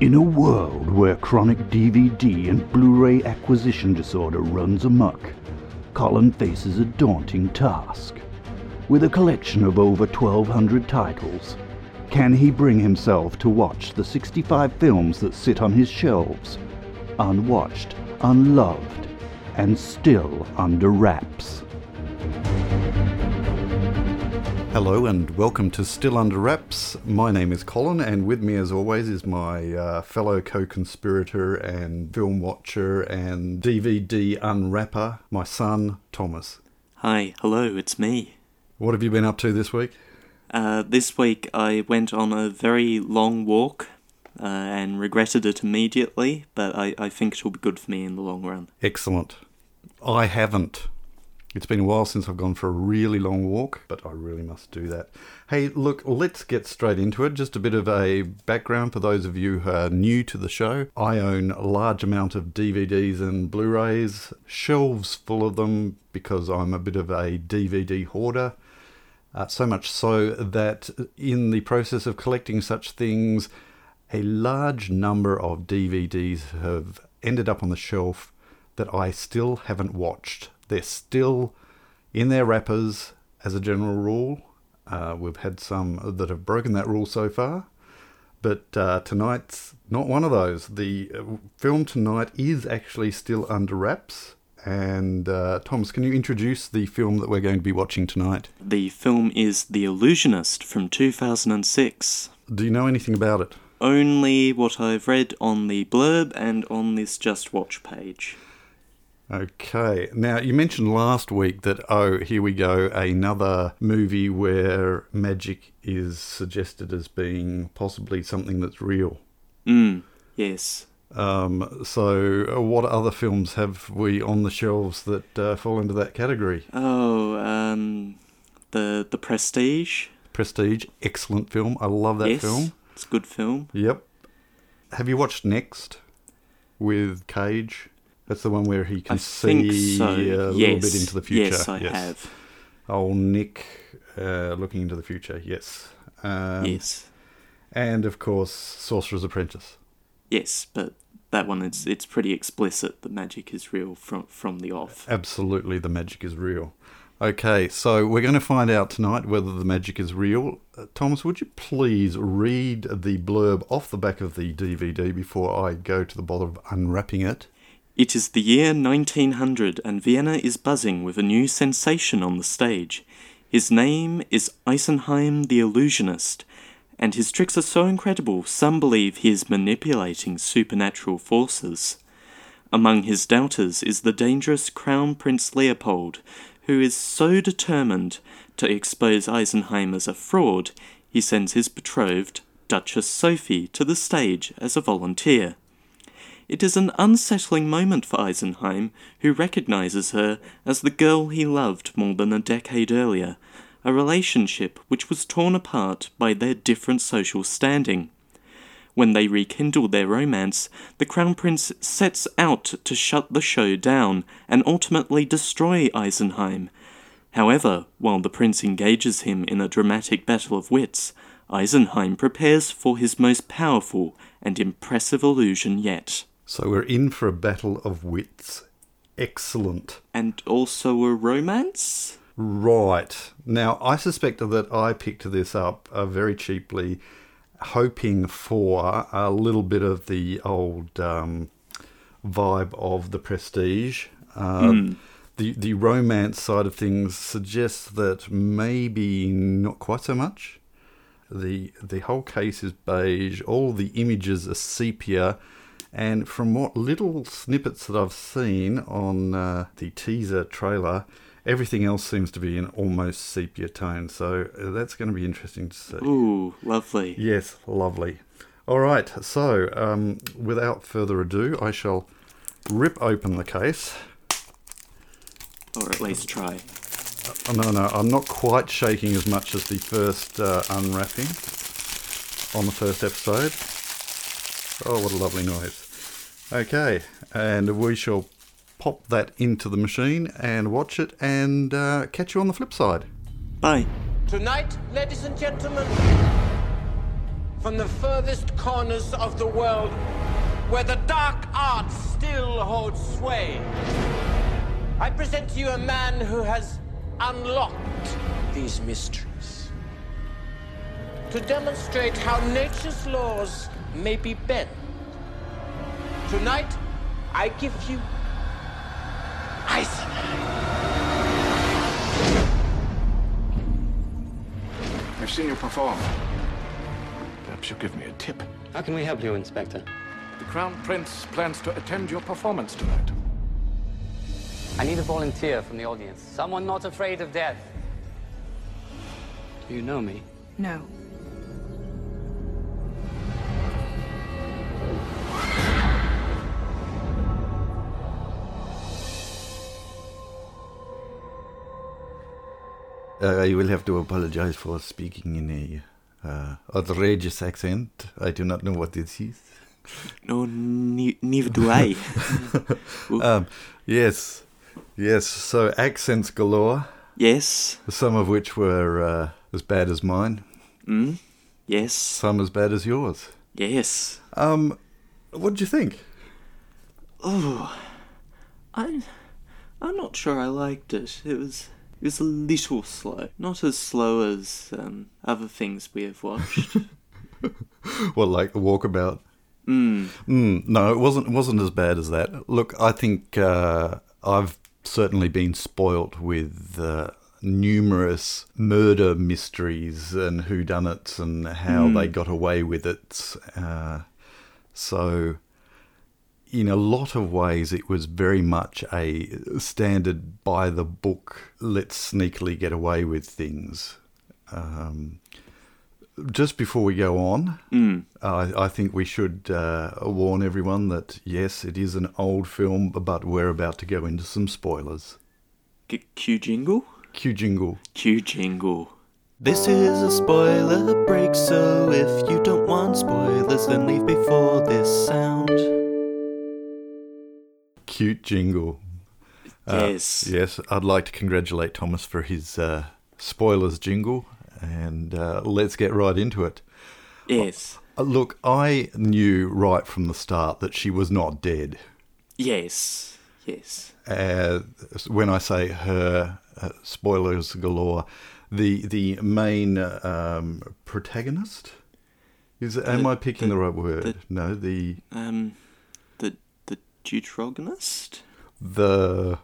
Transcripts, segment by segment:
In a world where chronic DVD and Blu ray acquisition disorder runs amok, Colin faces a daunting task. With a collection of over 1,200 titles, can he bring himself to watch the 65 films that sit on his shelves, unwatched, unloved, and still under wraps? Hello and welcome to Still Under Wraps. My name is Colin, and with me, as always, is my uh, fellow co conspirator and film watcher and DVD unwrapper, my son, Thomas. Hi, hello, it's me. What have you been up to this week? Uh, this week I went on a very long walk uh, and regretted it immediately, but I, I think it'll be good for me in the long run. Excellent. I haven't. It's been a while since I've gone for a really long walk, but I really must do that. Hey, look, let's get straight into it. Just a bit of a background for those of you who are new to the show. I own a large amount of DVDs and Blu rays, shelves full of them because I'm a bit of a DVD hoarder. Uh, so much so that in the process of collecting such things, a large number of DVDs have ended up on the shelf that I still haven't watched they're still in their wrappers as a general rule. Uh, we've had some that have broken that rule so far, but uh, tonight's not one of those. The uh, film tonight is actually still under wraps. And uh, Thomas, can you introduce the film that we're going to be watching tonight? The film is The Illusionist from 2006. Do you know anything about it? Only what I've read on the blurb and on this Just Watch page. Okay. Now, you mentioned last week that, oh, here we go, another movie where magic is suggested as being possibly something that's real. Mm, yes. Um, so, uh, what other films have we on the shelves that uh, fall into that category? Oh, um, the the Prestige. Prestige, excellent film. I love that yes, film. It's a good film. Yep. Have you watched Next with Cage? That's the one where he can I see so. a little bit into the future. Yes, I have. Oh, Nick uh, looking into the future. Yes. Um, yes. And of course, Sorcerer's Apprentice. Yes, but that one is it's pretty explicit. The magic is real from from the off. Absolutely, the magic is real. Okay, so we're going to find out tonight whether the magic is real. Uh, Thomas, would you please read the blurb off the back of the DVD before I go to the bother of unwrapping it? It is the year 1900 and Vienna is buzzing with a new sensation on the stage. His name is Eisenheim the Illusionist, and his tricks are so incredible some believe he is manipulating supernatural forces. Among his doubters is the dangerous Crown Prince Leopold, who is so determined to expose Eisenheim as a fraud, he sends his betrothed, Duchess Sophie, to the stage as a volunteer. It is an unsettling moment for Eisenheim, who recognizes her as the girl he loved more than a decade earlier, a relationship which was torn apart by their different social standing. When they rekindle their romance, the Crown Prince sets out to shut the show down and ultimately destroy Eisenheim. However, while the prince engages him in a dramatic battle of wits, Eisenheim prepares for his most powerful and impressive illusion yet. So we're in for a battle of wits. Excellent. And also a romance? Right. Now, I suspect that I picked this up uh, very cheaply, hoping for a little bit of the old um, vibe of the prestige. Uh, Mm. The, the romance side of things suggests that maybe not quite so much. The, the whole case is beige, all the images are sepia. And from what little snippets that I've seen on uh, the teaser trailer, everything else seems to be in almost sepia tone. So uh, that's going to be interesting to see. Ooh, lovely. Yes, lovely. All right, so um, without further ado, I shall rip open the case. Or at least try. Oh, no, no, I'm not quite shaking as much as the first uh, unwrapping on the first episode. Oh, what a lovely noise. Okay, and we shall pop that into the machine and watch it and uh, catch you on the flip side. Bye. Tonight, ladies and gentlemen, from the furthest corners of the world where the dark arts still hold sway. I present to you a man who has unlocked these mysteries. To demonstrate how nature's laws may be bent. Tonight, I give you Eisenheim. I've seen you perform. Perhaps you'll give me a tip. How can we help you, Inspector? The Crown Prince plans to attend your performance tonight. I need a volunteer from the audience. Someone not afraid of death. Do you know me? No. Uh, I will have to apologize for speaking in a uh, outrageous accent. I do not know what this is. No, ne- neither do I. Um, yes, yes. So accents galore, yes. some of which were uh, as bad as mine, Mm. Yes. some as bad as yours. Yes. Um, what did you think? Oh, I, I'm not sure I liked it. It was, it was a little slow. Not as slow as um, other things we have watched. Well, like the walkabout. mm. Mm, no, it wasn't. It wasn't as bad as that. Look, I think uh, I've certainly been spoilt with uh, numerous murder mysteries and whodunits and how they got away with it. Uh, so, in a lot of ways, it was very much a standard by the book. Let's sneakily get away with things. Um, just before we go on, Mm. I, I think we should uh, warn everyone that yes, it is an old film, but we're about to go into some spoilers. G- Q jingle? Cue jingle. Q jingle. This is a spoiler break, so if you don't want spoilers, then leave before this sound. Cute jingle. Uh, Yes. Yes, I'd like to congratulate Thomas for his uh, spoilers jingle, and uh, let's get right into it. Yes. Uh, look, I knew right from the start that she was not dead. Yes. Yes. uh, when I say her, uh, spoilers galore. The the main um, protagonist is. am I picking the, the- right word? the- no, the Um, the the deuterogonist, the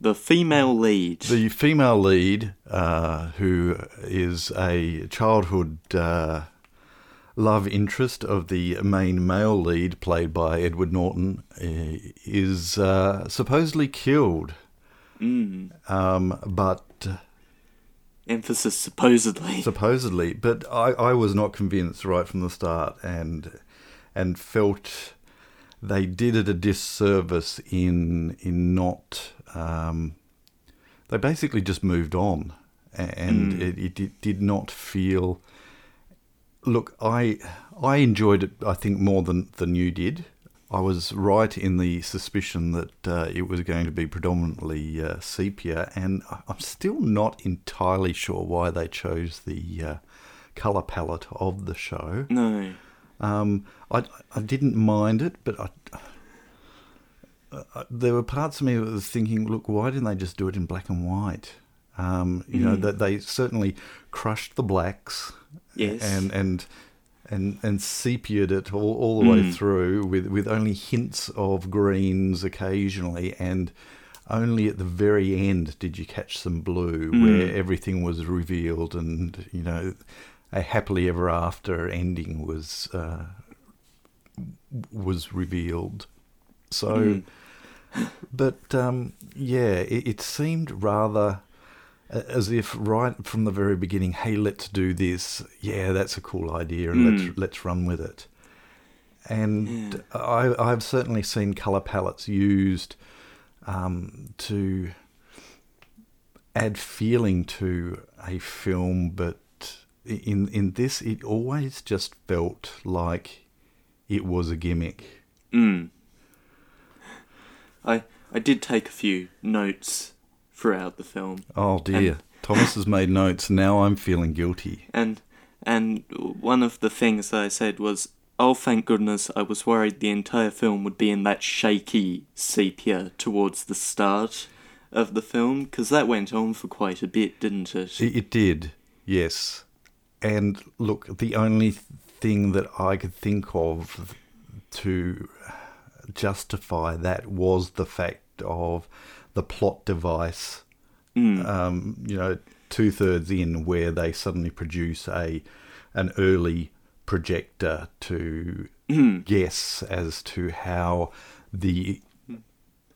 the female lead. the female lead, uh, who is a childhood uh, love interest of the main male lead, played by Edward Norton, uh, is uh, supposedly killed. Mm. Um, but Emphasis supposedly. supposedly, but I, I was not convinced right from the start, and and felt they did it a disservice in in not. Um, they basically just moved on, and Mm. it, it did- did not feel. Look, I I enjoyed it. I think more than than you did. I was right in the suspicion that uh, it was going to be predominantly uh, sepia, and I'm still not entirely sure why they chose the uh, color palette of the show. no. Um, I, I didn't mind it, but I, uh, there were parts of me that was thinking, look, why didn't they just do it in black and white? Um, you know, that they certainly crushed the blacks Yes. and and and and sepiaed it all, all the way Mm. through with with only hints of greens occasionally and only at the very end did you catch some blue Mm. where everything was revealed and you know a happily ever after ending was uh, was revealed so Mm. but um, yeah it, it seemed rather as if right from the very beginning, hey, let's do this. Yeah, that's a cool idea, and Mm. let's let's run with it. And I, I've certainly seen color palettes used um, to add feeling to a film, but in in this, it always just felt like it was a gimmick. Mm. I I did take a few notes throughout the film, Oh dear, And- Thomas has made notes. Now I'm feeling guilty. and And one of the things that I said was, oh, thank goodness, I was worried the entire film would be in that shaky sepia towards the start of the film, because that went on for quite a bit, didn't it? It, it did, yes. And look, the only thing that I could think of to justify that was the fact of the plot device. Um, you know, two thirds in, where they suddenly produce a an early projector to guess as to how the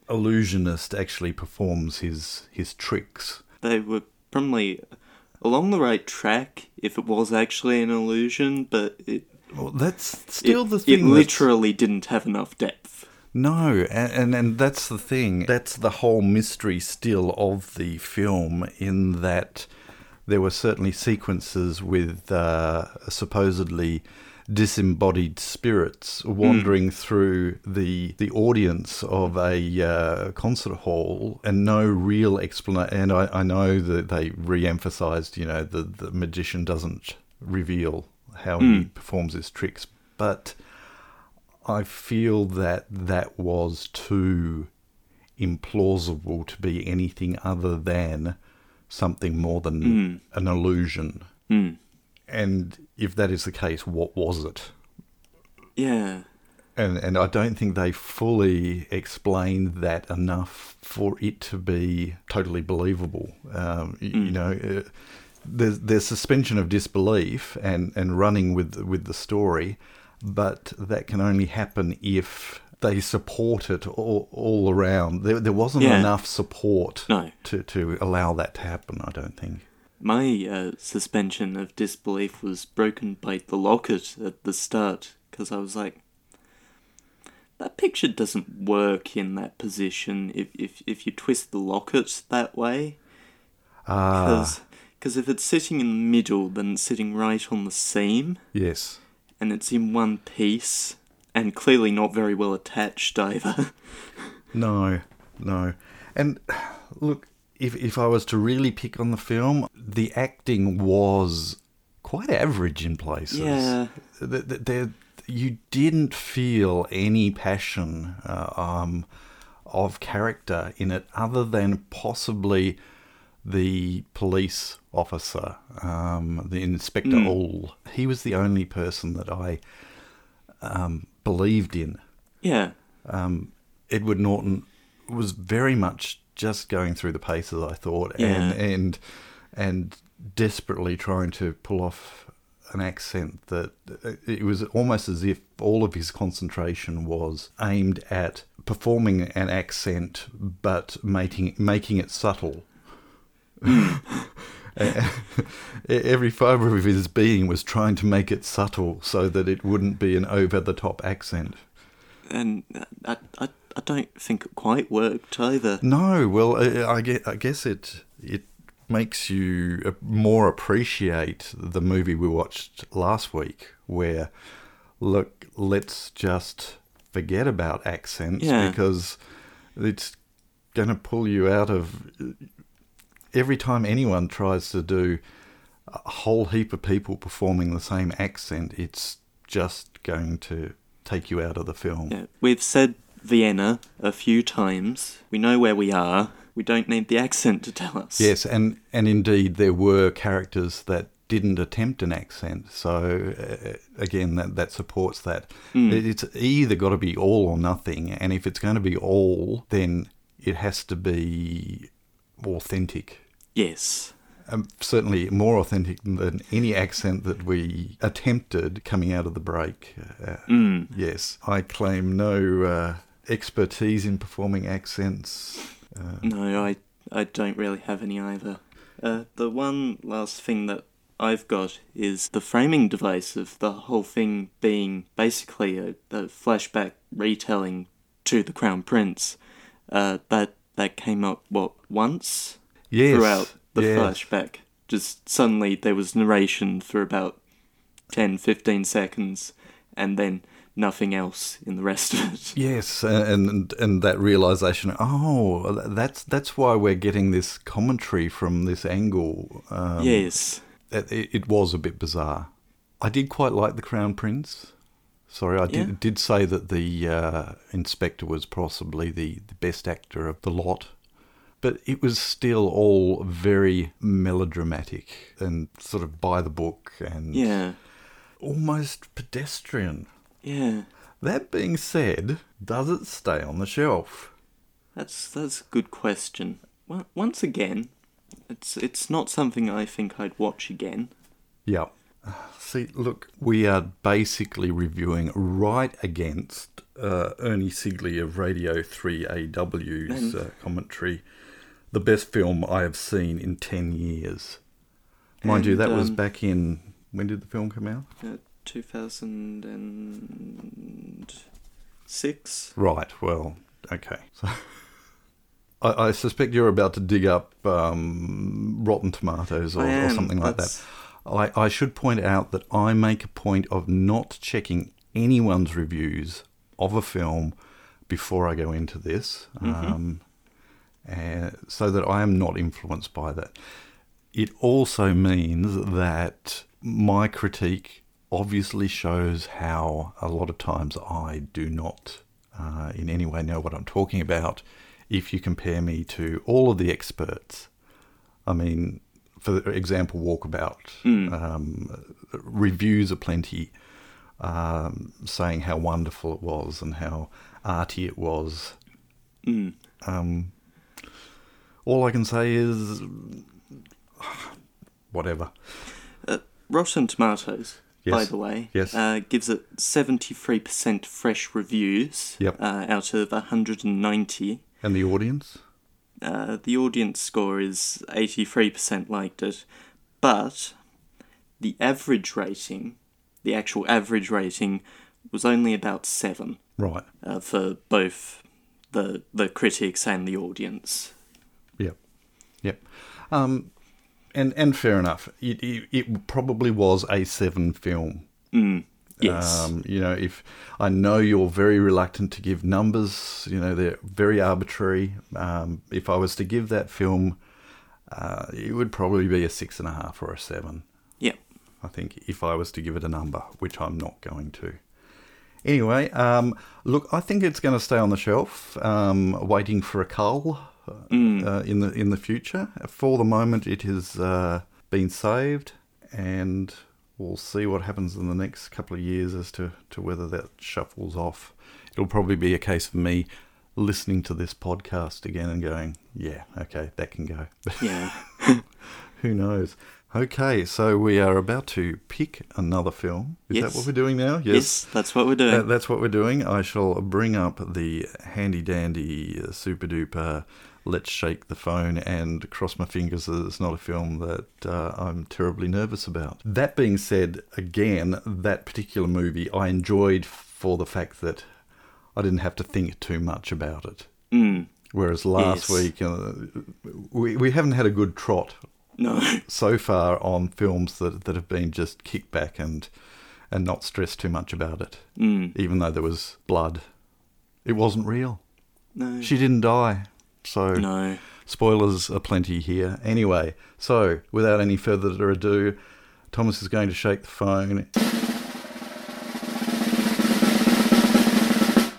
illusionist actually performs his his tricks. They were probably along the right track if it was actually an illusion, but it, Well, that's still it, the it thing. that's- literally didn't have enough depth. No, and, and and that's the thing. That's the whole mystery still of the film. In that there were certainly sequences with uh, supposedly disembodied spirits wandering hmm. through the the audience of a uh, concert hall, and no real explanation. And I, I know that they re-emphasized, you know, the the magician doesn't reveal how he hmm. performs his tricks, but. I feel that that was too implausible to be anything other than something more than hmm. an illusion. And if that is the case, what was it? Yeah. And and I don't think they fully explained that enough for it to be totally believable. Um, y- You know, uh, there's there's suspension of disbelief and, and running with with the story, but that can only happen if they support it all, all around. There there wasn't Yeah. enough support No. to to allow that to happen. I don't think. My uh, suspension of disbelief was broken by the locket at the start, because I was like, that picture doesn't work in that position if, if, if you twist the locket that way. Ah, Because if it's sitting in the middle, then it's sitting right on the seam, yes. and it's in one piece, and clearly not very well attached either. No, no. And look, if if I was to really pick on the film, the acting was quite average in places. Yeah. Th- th- There, you didn't feel any passion uh, um, of character in it, other than possibly the police officer, um, the Inspector Uhl. He was the only person that I um, believed in. yeah. Um, Edward Norton was very much just going through the paces, I thought, and and and desperately trying to pull off an accent that it was almost as if all of his concentration was aimed at performing an accent, but making making it subtle. Hmm. Every fibre of his being was trying to make it subtle so that it wouldn't be an over the top accent. And uh, I, I, I don't think it quite worked either. No, well, I, I I guess it it makes you more appreciate the movie we watched last week, where look, let's just forget about accents Yeah. because it's going to pull you out of every time anyone tries to do a whole heap of people performing the same accent. It's just going to take you out of the film. Yeah, we've said Vienna a few times. We know where we are. We don't need the accent to tell us. Yes, and and indeed there were characters that didn't attempt an accent. So uh, again, that that supports that. It- It's either got to be all or nothing, and if it's going to be all, then it has to be authentic. Yes. Um, certainly more authentic than any accent that we attempted coming out of the break. Uh, Yes, I claim no uh, expertise in performing accents. Uh, No, I I don't really have any either. Uh, the one last thing that I've got is the framing device of the whole thing being basically a, a flashback retelling to the Crown Prince. Uh, that that came up what once Yes, throughout the yes. flashback. Just suddenly there was narration for about 10, 15 seconds, and then nothing else in the rest of it. Yes, and and that realization. Oh, that's that's why we're getting this commentary from this angle. Um, yes. it, it was a bit bizarre. I did quite like the Crown Prince. Sorry, I did, Yeah. did say that the uh, inspector was possibly the, the best actor of the lot, but it was still all very melodramatic and sort of by the book and Yeah. almost pedestrian. Yeah. That being said, does it stay on the shelf? That's that's a good question. Well, once again, it's it's not something I think I'd watch again. Yeah. See, look, we are basically reviewing right against uh, Ernie Sigley of Radio 3AW's uh, commentary, the best film I have seen in 10 years. Mind you, And, that was um, back in. When did the film come out? Uh, 2006. Right, well, okay. So. I, I suspect you're about to dig up um, Rotten Tomatoes or, or something like that. I, I should point out that I make a point of not checking anyone's reviews of a film before I go into this, um, and so that I am not influenced by that. It also means that my critique obviously shows how a lot of times I do not uh, in any way know what I'm talking about if you compare me to all of the experts. I mean, for example, Walkabout. Um, reviews are plenty um, saying how wonderful it was and how arty it was. Um, all I can say is whatever. Rotten Tomatoes, by the way, Yes. uh, gives it 73% fresh reviews Yep. uh, out of 190. And the audience? Uh, the audience score is 83% liked it, but the average rating, the actual average rating, was only about 7 Right. uh, for both the the critics and the audience. Yep. Yep. Um, and and fair enough. It, it it probably was a seven film. Yes. Um, you know, if I know you're very reluctant to give numbers, you know, they're very arbitrary. Um, if I was to give that film, uh, it would probably be a six and a half or a seven. yeah. I think if I was to give it a number, which I'm not going to. Anyway, um, look, I think it's going to stay on the shelf, um, waiting for a cull uh, in the in the future. For the moment, it has uh, been saved, and we'll see what happens in the next couple of years as to, to whether that shuffles off. It'll probably be a case of me listening to this podcast again and going, "Yeah, okay, that can go." Yeah. Who knows? Okay, so we are about to pick another film. Is Yes. that what we're doing now? yes, that's what we're doing. That- that's what we're doing. I shall bring up the handy dandy, uh, super duper, let's shake the phone and cross my fingers that it's not a film that uh, I'm terribly nervous about. That being said, again, that particular movie I enjoyed for the fact that I didn't have to think too much about it. Mm. Whereas last Yes. week, uh, we, we haven't had a good trot No. so far on films that that have been just kicked back and and not stressed too much about it. Mm. Even though there was blood, it wasn't real. No. She didn't die. So No. spoilers are plenty here. Anyway, so without any further ado, Thomas is going to shake the phone.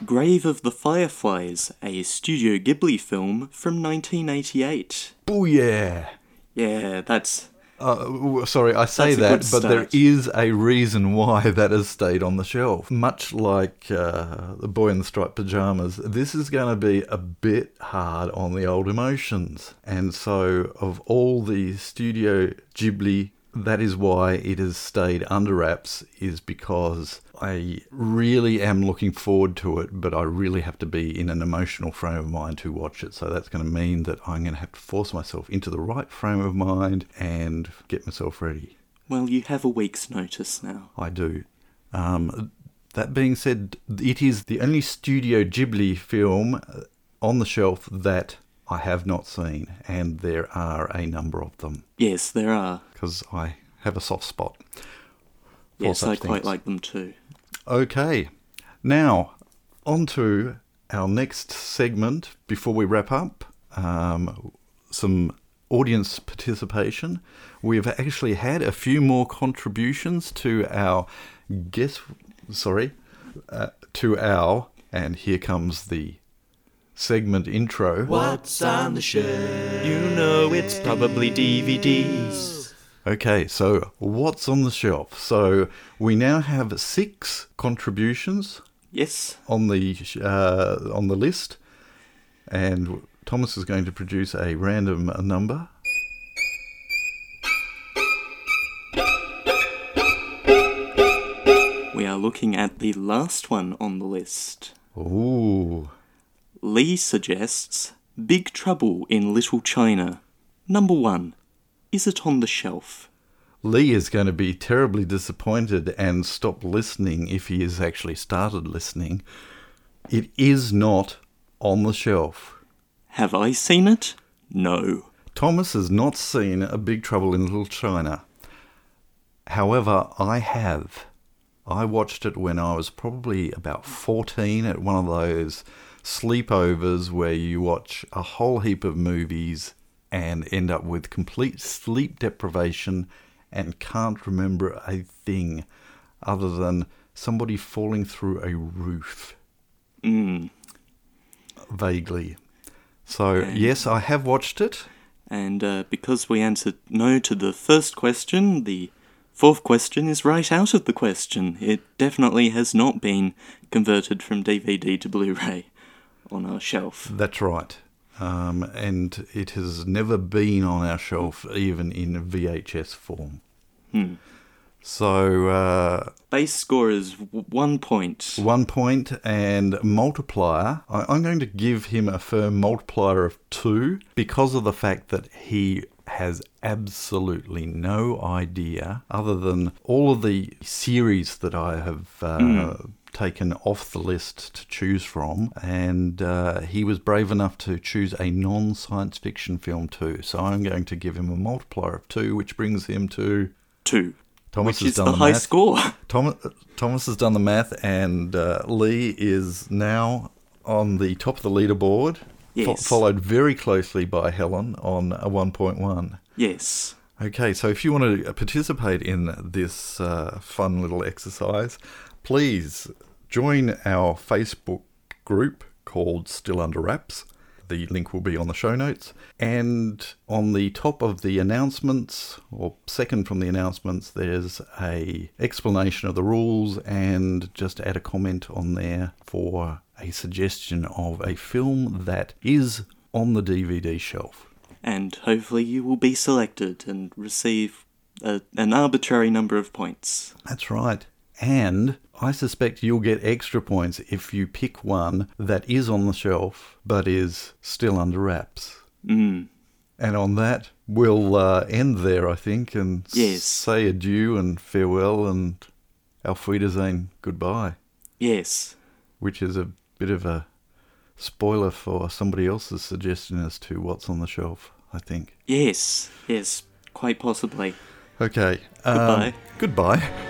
Grave of the Fireflies, a Studio Ghibli film from 1988. Booyah! Yeah, that's. Uh, sorry, I say that, but there is a reason why that has stayed on the shelf. Much like uh, the boy in the striped pajamas, this is going to be a bit hard on the old emotions. And so, of all the Studio Ghibli, that is why it has stayed under wraps, is because I really am looking forward to it, but I really have to be in an emotional frame of mind to watch it. So that's going to mean that I'm going to have to force myself into the right frame of mind and get myself ready. Well, you have a week's notice now. I do. Um, that being said, it is the only Studio Ghibli film uh, on the shelf that I have not seen, and there are a number of them Yes, there are. because I have a soft spot. Yes, I quite things. like them too. Okay, now on to our next segment before we wrap up. Um, some audience participation. We've actually had a few more contributions to our guess. Sorry, uh, to our and here comes the segment intro. What's on the shelf? You know it's probably DVDs. Okay, so what's on the shelf? So we now have six contributions Yes. on the uh, on the list, and Thomas is going to produce a random number. We are looking at the last one on the list. Ooh, Lee suggests Big Trouble in Little China. Number one. Is it on the shelf? Lee is going to be terribly disappointed and stop listening if he has actually started listening. It is not on the shelf. Have I seen it? No. Thomas has not seen A Big Trouble in Little China. However, I have. I watched it when I was probably about 14 at one of those sleepovers where you watch a whole heap of movies and end up with complete sleep deprivation and can't remember a thing other than somebody falling through a roof. Mm. Vaguely. So, yes, I have watched it. And uh, because we answered no to the first question, the fourth question is right out of the question. It definitely has not been converted from DVD to Blu ray on our shelf. That's right. Um, and it has never been on our shelf, even in VHS form. Hmm. So, uh, Base score is one point. one point and multiplier. I, I'm going to give him a firm multiplier of two because of the fact that he has absolutely no idea, other than all of the series that I have uh, taken off the list to choose from. And uh, he was brave enough to choose a non science fiction film too. So I'm going to give him a multiplier of two, which brings him to. Two. Thomas which has done the the high math. score. Thomas, Thomas has done the math, and uh, Lee is now on the top of the leaderboard, fo- Yes. followed very closely by Helen on a 1.1. yes. Okay, so if you want to participate in this uh, fun little exercise, please join our Facebook group called Still Under Wraps. The link will be on the show notes. And on the top of the announcements, or second from the announcements, there's a explanation of the rules and just add a comment on there for a suggestion of a film that is on the DVD shelf. And hopefully you will be selected and receive a, an arbitrary number of points. That's right. And I suspect you'll get extra points if you pick one that is on the shelf but is still under wraps. Mm. And on that, we'll uh, end there, I think, and Yes. say adieu and farewell and auf Wiedersehen, goodbye, Yes. which is a bit of a spoiler for somebody else's suggestion as to what's on the shelf, I think. Yes. Yes. Quite possibly. Okay. um, Goodbye. goodbye.